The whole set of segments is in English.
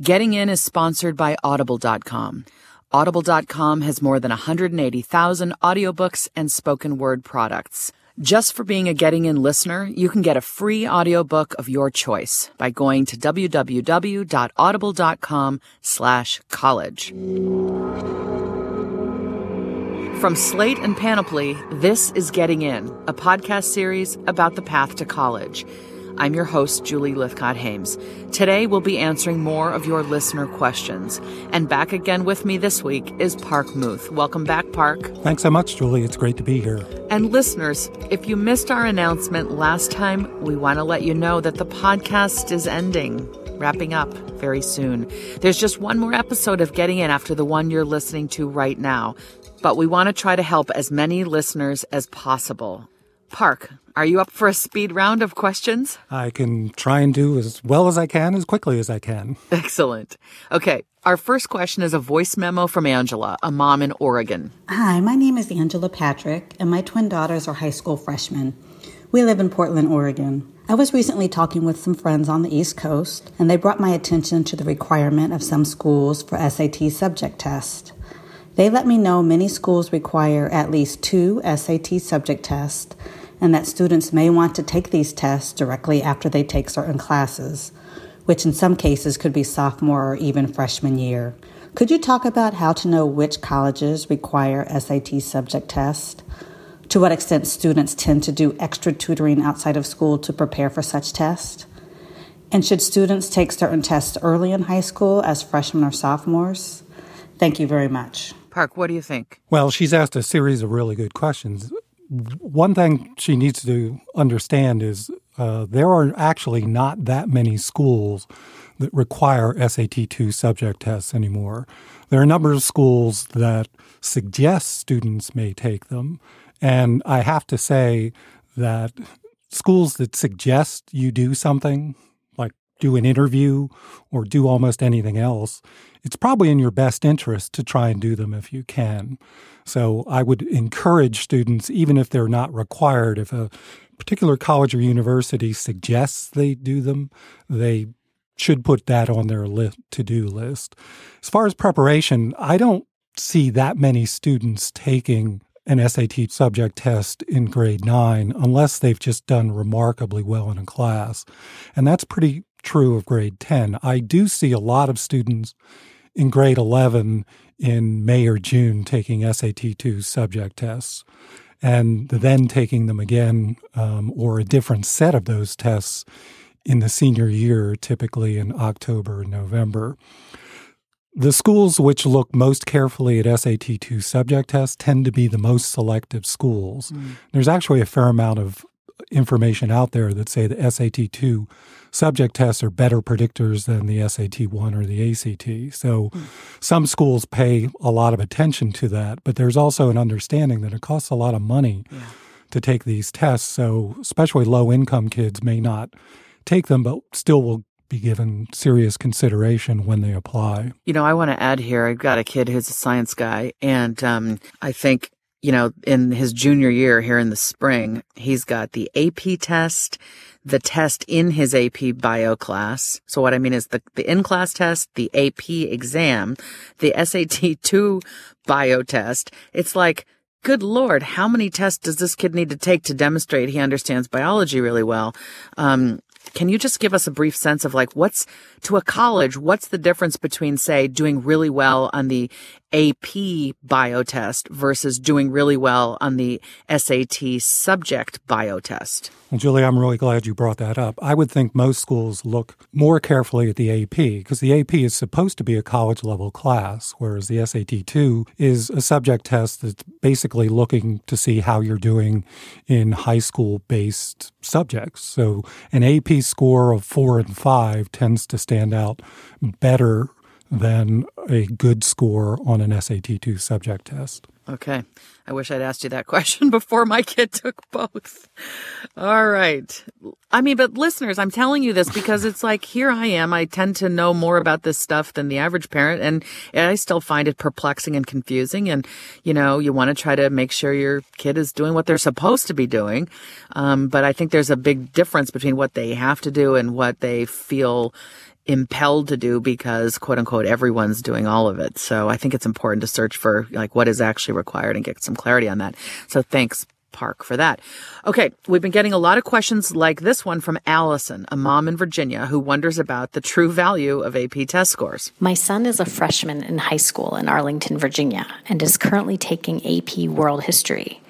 Getting In is sponsored by Audible.com. Audible.com has more than 180,000 audiobooks and spoken word products. Just for being a Getting In listener, you can get a free audiobook of your choice by going to www.audible.com slash college. From Slate and Panoply, this is Getting In, a podcast series about the path to college. I'm your host, Julie Lythcott Haims. Today, we'll be answering more of your listener questions. And back again with me this week is Parke Muth. Welcome back, Parke. Thanks so much, Julie. It's great to be here. And listeners, if you missed our announcement last time, we want to let you know that the podcast is ending wrapping up very soon. There's just one more episode of Getting In after the one you're listening to right now, but we want to try to help as many listeners as possible. Parke, are you up for a speed round of questions? I can try and do as well as I can, as quickly as I can. Excellent. Okay, our first question is a voice memo from Angela, a mom in Oregon. Hi, my name is Angela Patrick, and my twin daughters are high school freshmen. We live in Portland, Oregon. I was recently talking with some friends on the East Coast, and they brought my attention to the requirement of some schools for SAT subject tests. They let me know many schools require at least two SAT subject tests and that students may want to take these tests directly after they take certain classes, which in some cases could be sophomore or even freshman year. Could you talk about how to know which colleges require SAT subject tests? To what extent students tend to do extra tutoring outside of school to prepare for such tests? And should students take certain tests early in high school as freshmen or sophomores? Thank you very much. Parke, what do you think? Well, she's asked a series of really good questions. One thing she needs to understand is uh, there are actually not that many schools that require SAT 2 subject tests anymore. There are a number of schools that suggest students may take them. And I have to say that schools that suggest you do something, do an interview or do almost anything else, it's probably in your best interest to try and do them if you can. So I would encourage students, even if they're not required, if a particular college or university suggests they do them, they should put that on their to do list. As far as preparation, I don't see that many students taking an SAT subject test in grade nine unless they've just done remarkably well in a class. And that's pretty true of grade 10. I do see a lot of students in grade 11 in May or June taking SAT 2 subject tests and then taking them again um, or a different set of those tests in the senior year, typically in October and November. The schools which look most carefully at SAT 2 subject tests tend to be the most selective schools. Mm. There's actually a fair amount of information out there that say the SAT 2 subject tests are better predictors than the SAT 1 or the ACT. So mm. some schools pay a lot of attention to that, but there's also an understanding that it costs a lot of money yeah. to take these tests. So especially low income kids may not take them, but still will be given serious consideration when they apply. You know, I want to add here, I've got a kid who's a science guy, and um, I think you know, in his junior year here in the spring, he's got the AP test, the test in his AP bio class. So what I mean is the, the in-class test, the AP exam, the SAT 2 bio test. It's like, good Lord, how many tests does this kid need to take to demonstrate he understands biology really well? Um, can you just give us a brief sense of like what's to a college, what's the difference between say doing really well on the AP bio test versus doing really well on the SAT subject bio test? Well, Julie, I'm really glad you brought that up. I would think most schools look more carefully at the AP because the AP is supposed to be a college level class, whereas the SAT 2 is a subject test that's basically looking to see how you're doing in high school based subjects. So an AP score of four and five tends to stand out better than a good score on an SAT 2 subject test. Okay. I wish I'd asked you that question before my kid took both. All right. I mean, but listeners, I'm telling you this because it's like, here I am. I tend to know more about this stuff than the average parent, and I still find it perplexing and confusing. And, you know, you want to try to make sure your kid is doing what they're supposed to be doing. Um, but I think there's a big difference between what they have to do and what they feel impelled to do because quote unquote everyone's doing all of it. So I think it's important to search for like what is actually required and get some clarity on that. So thanks Parke for that. Okay, we've been getting a lot of questions like this one from Allison, a mom in Virginia who wonders about the true value of AP test scores. My son is a freshman in high school in Arlington, Virginia, and is currently taking AP World History.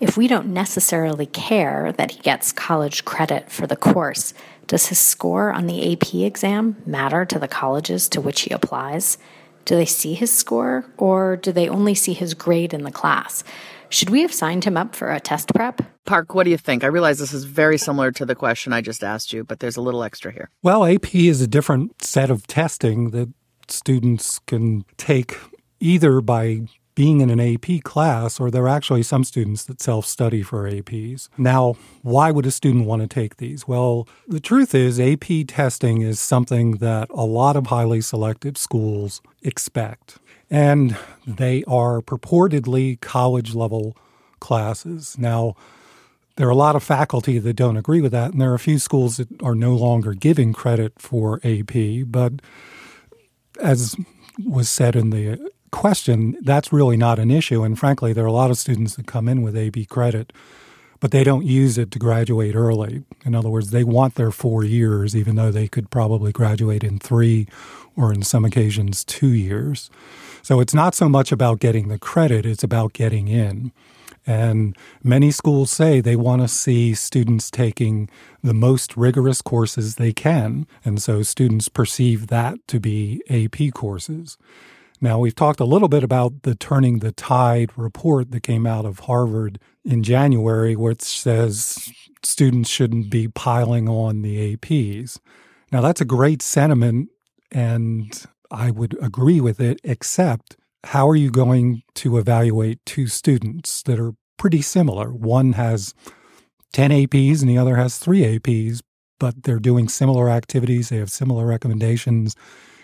If we don't necessarily care that he gets college credit for the course, does his score on the AP exam matter to the colleges to which he applies? Do they see his score, or do they only see his grade in the class? Should we have signed him up for a test prep? Parke, what do you think? I realize this is very similar to the question I just asked you, but there's a little extra here. Well, AP is a different set of testing that students can take either by being in an AP class, or there are actually some students that self study for APs. Now, why would a student want to take these? Well, the truth is, AP testing is something that a lot of highly selective schools expect. And they are purportedly college level classes. Now, there are a lot of faculty that don't agree with that, and there are a few schools that are no longer giving credit for AP. But as was said in the question, that's really not an issue. And frankly, there are a lot of students that come in with AP credit, but they don't use it to graduate early. In other words, they want their four years, even though they could probably graduate in three or in some occasions two years. So it's not so much about getting the credit, it's about getting in. And many schools say they want to see students taking the most rigorous courses they can. And so students perceive that to be AP courses. Now, we've talked a little bit about the Turning the Tide report that came out of Harvard in January, which says students shouldn't be piling on the APs. Now, that's a great sentiment, and I would agree with it, except how are you going to evaluate two students that are pretty similar? One has 10 APs and the other has three APs, but they're doing similar activities, they have similar recommendations.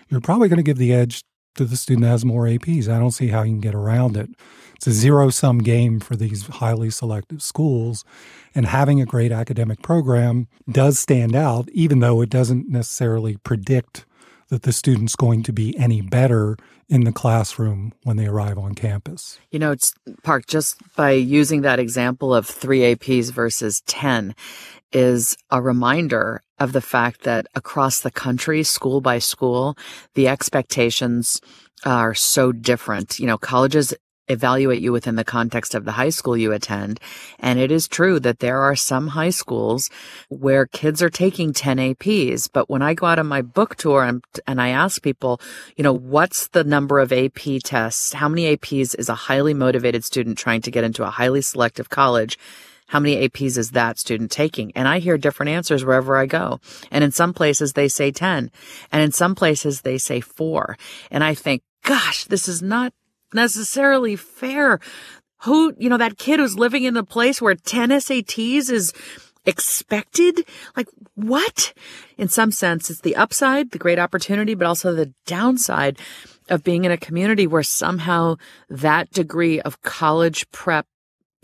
You're probably going to give the edge to the student has more APs. I don't see how you can get around it. It's a zero sum game for these highly selective schools. And having a great academic program does stand out, even though it doesn't necessarily predict that the student's going to be any better in the classroom when they arrive on campus. You know, it's Parke, just by using that example of three APs versus 10 is a reminder of the fact that across the country, school by school, the expectations are so different. You know, colleges evaluate you within the context of the high school you attend. And it is true that there are some high schools where kids are taking 10 APs. But when I go out on my book tour and, and I ask people, you know, what's the number of AP tests? How many APs is a highly motivated student trying to get into a highly selective college? How many APs is that student taking? And I hear different answers wherever I go. And in some places they say 10 and in some places they say four. And I think, gosh, this is not necessarily fair. Who, you know, that kid who's living in a place where 10 SATs is expected? Like what? In some sense, it's the upside, the great opportunity, but also the downside of being in a community where somehow that degree of college prep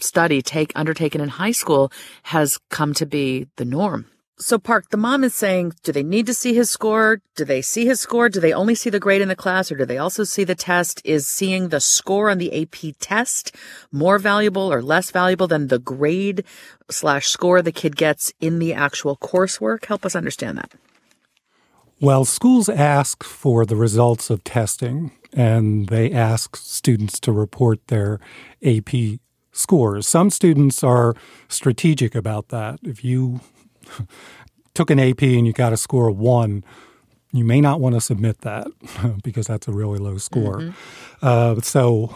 study take undertaken in high school has come to be the norm. So Parke, the mom is saying, do they need to see his score? Do they see his score? Do they only see the grade in the class or do they also see the test? Is seeing the score on the AP test more valuable or less valuable than the grade slash score the kid gets in the actual coursework? Help us understand that. Well, schools ask for the results of testing and they ask students to report their AP scores. Some students are strategic about that. If you took an AP and you got a score of one, you may not want to submit that because that's a really low score. Mm-hmm. Uh, so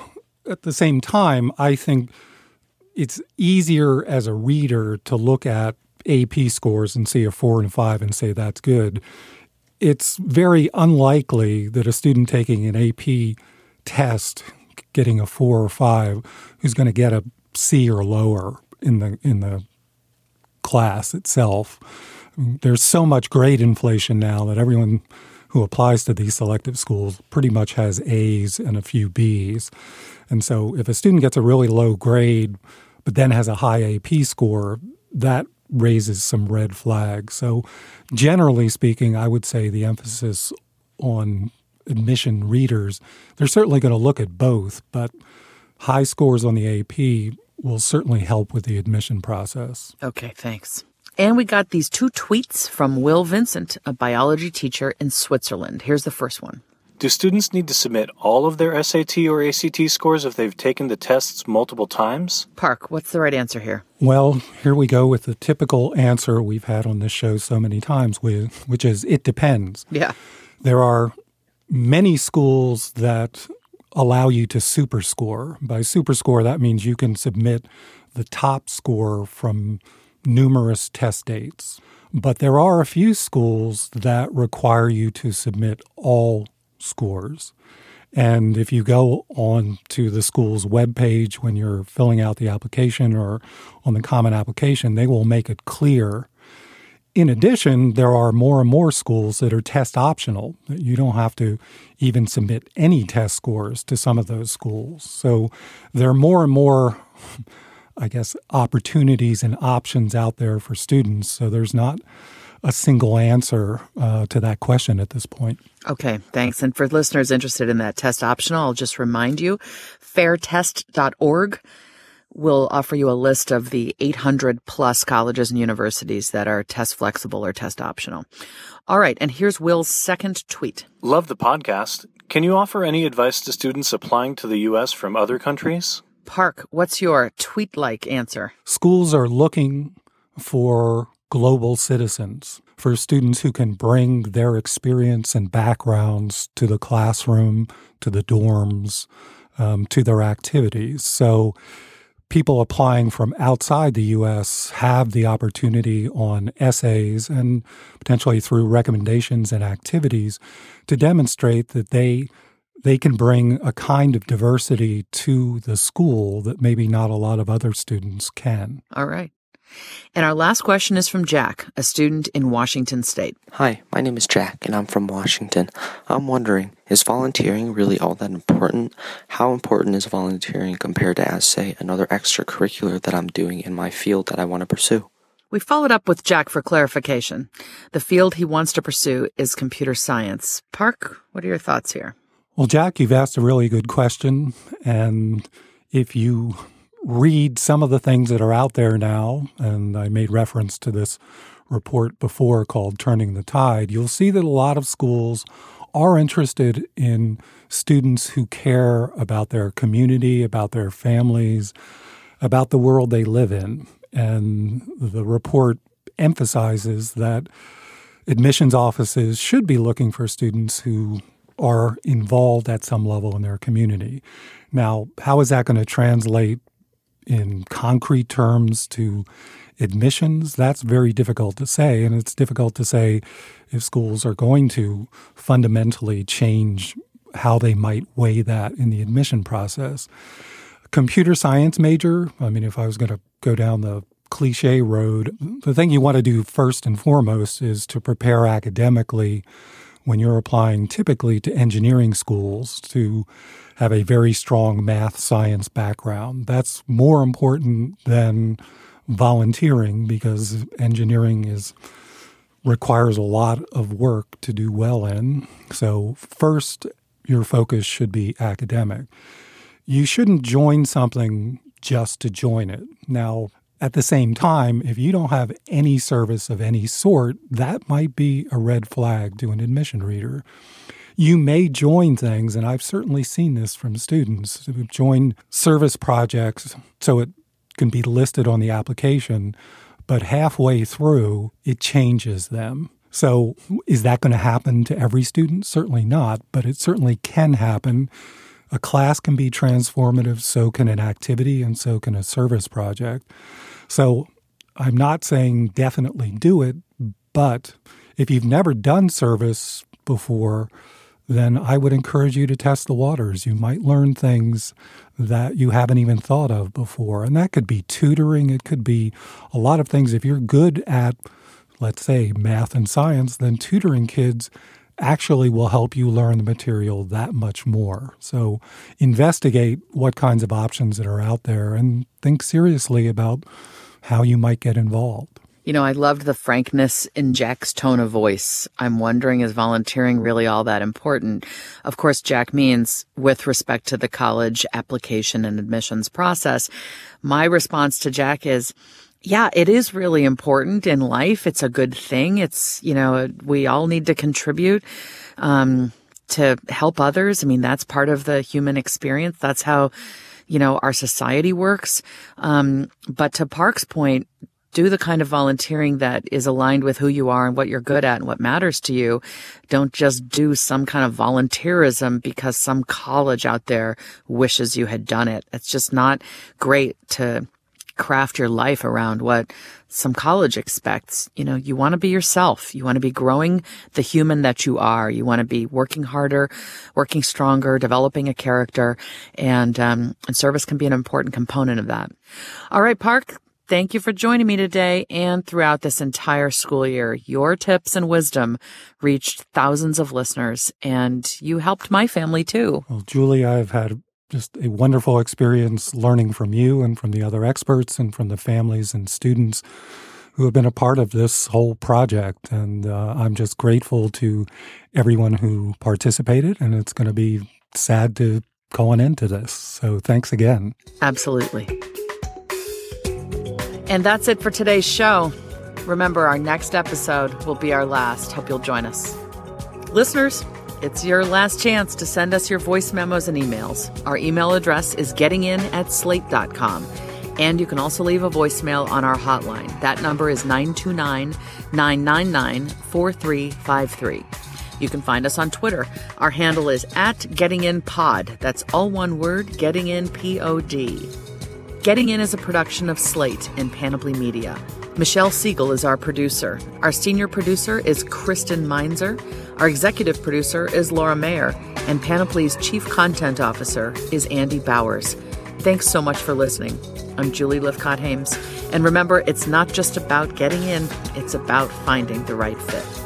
at the same time, I think it's easier as a reader to look at AP scores and see a four and a five and say that's good. It's very unlikely that a student taking an AP test getting a four or five who's going to get a C or lower in the in the class itself. There's so much grade inflation now that everyone who applies to these selective schools pretty much has A's and a few B's. And so if a student gets a really low grade but then has a high AP score, that raises some red flags. So, generally speaking, I would say the emphasis on admission readers, they're certainly going to look at both, but high scores on the AP will certainly help with the admission process. Okay, thanks. And we got these two tweets from Will Vincent, a biology teacher in Switzerland. Here's the first one. Do students need to submit all of their SAT or ACT scores if they've taken the tests multiple times? Parke, what's the right answer here? Well, here we go with the typical answer we've had on this show so many times, which is it depends. Yeah. There are many schools that allow you to superscore. By superscore, that means you can submit the top score from numerous test dates. But there are a few schools that require you to submit all scores. And if you go on to the school's webpage when you're filling out the application or on the common application, they will make it clear. In addition, there are more and more schools that are test optional. You don't have to even submit any test scores to some of those schools. So there are more and more I guess, opportunities and options out there for students. So there's not a single answer uh, to that question at this point. Okay, thanks. And for listeners interested in that test optional, I'll just remind you fairtest.org will offer you a list of the 800 plus colleges and universities that are test flexible or test optional. All right, and here's Will's second tweet. Love the podcast. Can you offer any advice to students applying to the U.S. from other countries? Parke, what's your tweet like answer? Schools are looking for global citizens, for students who can bring their experience and backgrounds to the classroom, to the dorms, um, to their activities. So, people applying from outside the U.S. have the opportunity on essays and potentially through recommendations and activities to demonstrate that they they can bring a kind of diversity to the school that maybe not a lot of other students can. All right. And our last question is from Jack, a student in Washington State. Hi, my name is Jack, and I'm from Washington. I'm wondering, is volunteering really all that important? How important is volunteering compared to, as say, another extracurricular that I'm doing in my field that I want to pursue? We followed up with Jack for clarification. The field he wants to pursue is computer science. Parke, what are your thoughts here? Well, Jack, you've asked a really good question. And if you read some of the things that are out there now, and I made reference to this report before called Turning the Tide, you'll see that a lot of schools are interested in students who care about their community, about their families, about the world they live in. And the report emphasizes that admissions offices should be looking for students who are involved at some level in their community. Now, how is that going to translate in concrete terms to admissions? That's very difficult to say. And it's difficult to say if schools are going to fundamentally change how they might weigh that in the admission process. Computer science major, I mean, if I was going to go down the cliche road, the thing you want to do first and foremost is to prepare academically when you're applying typically to engineering schools to have a very strong math science background. That's more important than volunteering because engineering is requires a lot of work to do well in. So first your focus should be academic. You shouldn't join something just to join it. Now, at the same time, if you don't have any service of any sort, that might be a red flag to an admission reader. You may join things, and I've certainly seen this from students who've joined service projects so it can be listed on the application, but halfway through, it changes them. So, is that going to happen to every student? Certainly not, but it certainly can happen. A class can be transformative, so can an activity, and so can a service project. So I'm not saying definitely do it, but if you've never done service before, then I would encourage you to test the waters. You might learn things that you haven't even thought of before. And that could be tutoring, it could be a lot of things. If you're good at, let's say, math and science, then tutoring kids actually will help you learn the material that much more. So investigate what kinds of options that are out there and think seriously about how you might get involved. You know, I loved the frankness in Jack's tone of voice. I'm wondering, is volunteering really all that important? Of course, Jack means with respect to the college application and admissions process. My response to Jack is, yeah, it is really important in life. It's a good thing. It's, you know, we all need to contribute, um, to help others. I mean, that's part of the human experience. That's how, you know, our society works. Um, but to Parke's point, do the kind of volunteering that is aligned with who you are and what you're good at and what matters to you. Don't just do some kind of volunteerism because some college out there wishes you had done it. It's just not great to craft your life around what some college expects. You know, you want to be yourself. You want to be growing the human that you are. You want to be working harder, working stronger, developing a character, and um, and service can be an important component of that. All right, Parke. Thank you for joining me today and throughout this entire school year. Your tips and wisdom reached thousands of listeners, and you helped my family too. Well, Julie, I've had just a wonderful experience learning from you and from the other experts and from the families and students who have been a part of this whole project. And uh, I'm just grateful to everyone who participated. And it's going to be sad to go on into this. So thanks again. Absolutely. And that's it for today's show. Remember, our next episode will be our last. Hope you'll join us. Listeners, it's your last chance to send us your voice memos and emails. Our email address is gettingin at slate.com. And you can also leave a voicemail on our hotline. That number is 929 999 4353. You can find us on Twitter. Our handle is at gettinginpod. That's all one word, getting in P O D. Getting In is a production of Slate and Panoply Media. Michelle Siegel is our producer. Our senior producer is Kristen Meinzer. Our executive producer is Laura Mayer. And Panoply's chief content officer is Andy Bowers. Thanks so much for listening. I'm Julie Lythcott Haims. And remember, it's not just about getting in, it's about finding the right fit.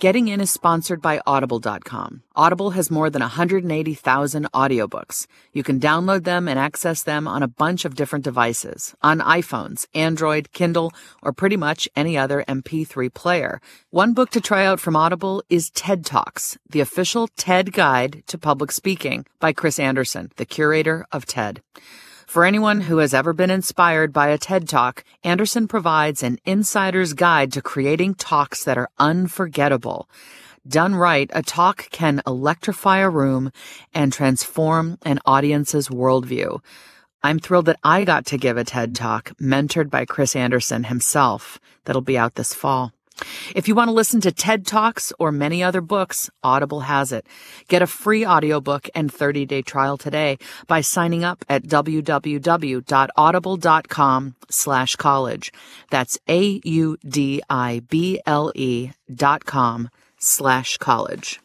Getting In is sponsored by Audible.com. Audible has more than 180,000 audiobooks. You can download them and access them on a bunch of different devices on iPhones, Android, Kindle, or pretty much any other MP3 player. One book to try out from Audible is TED Talks, the official TED Guide to Public Speaking by Chris Anderson, the curator of TED. For anyone who has ever been inspired by a TED Talk, Anderson provides an insider's guide to creating talks that are unforgettable. Done right, a talk can electrify a room and transform an audience's worldview. I'm thrilled that I got to give a TED Talk mentored by Chris Anderson himself that'll be out this fall. If you want to listen to TED Talks or many other books, Audible has it. Get a free audiobook and 30-day trial today by signing up at www.audible.com slash college. That's A-U-D-I-B-L-E dot com slash college.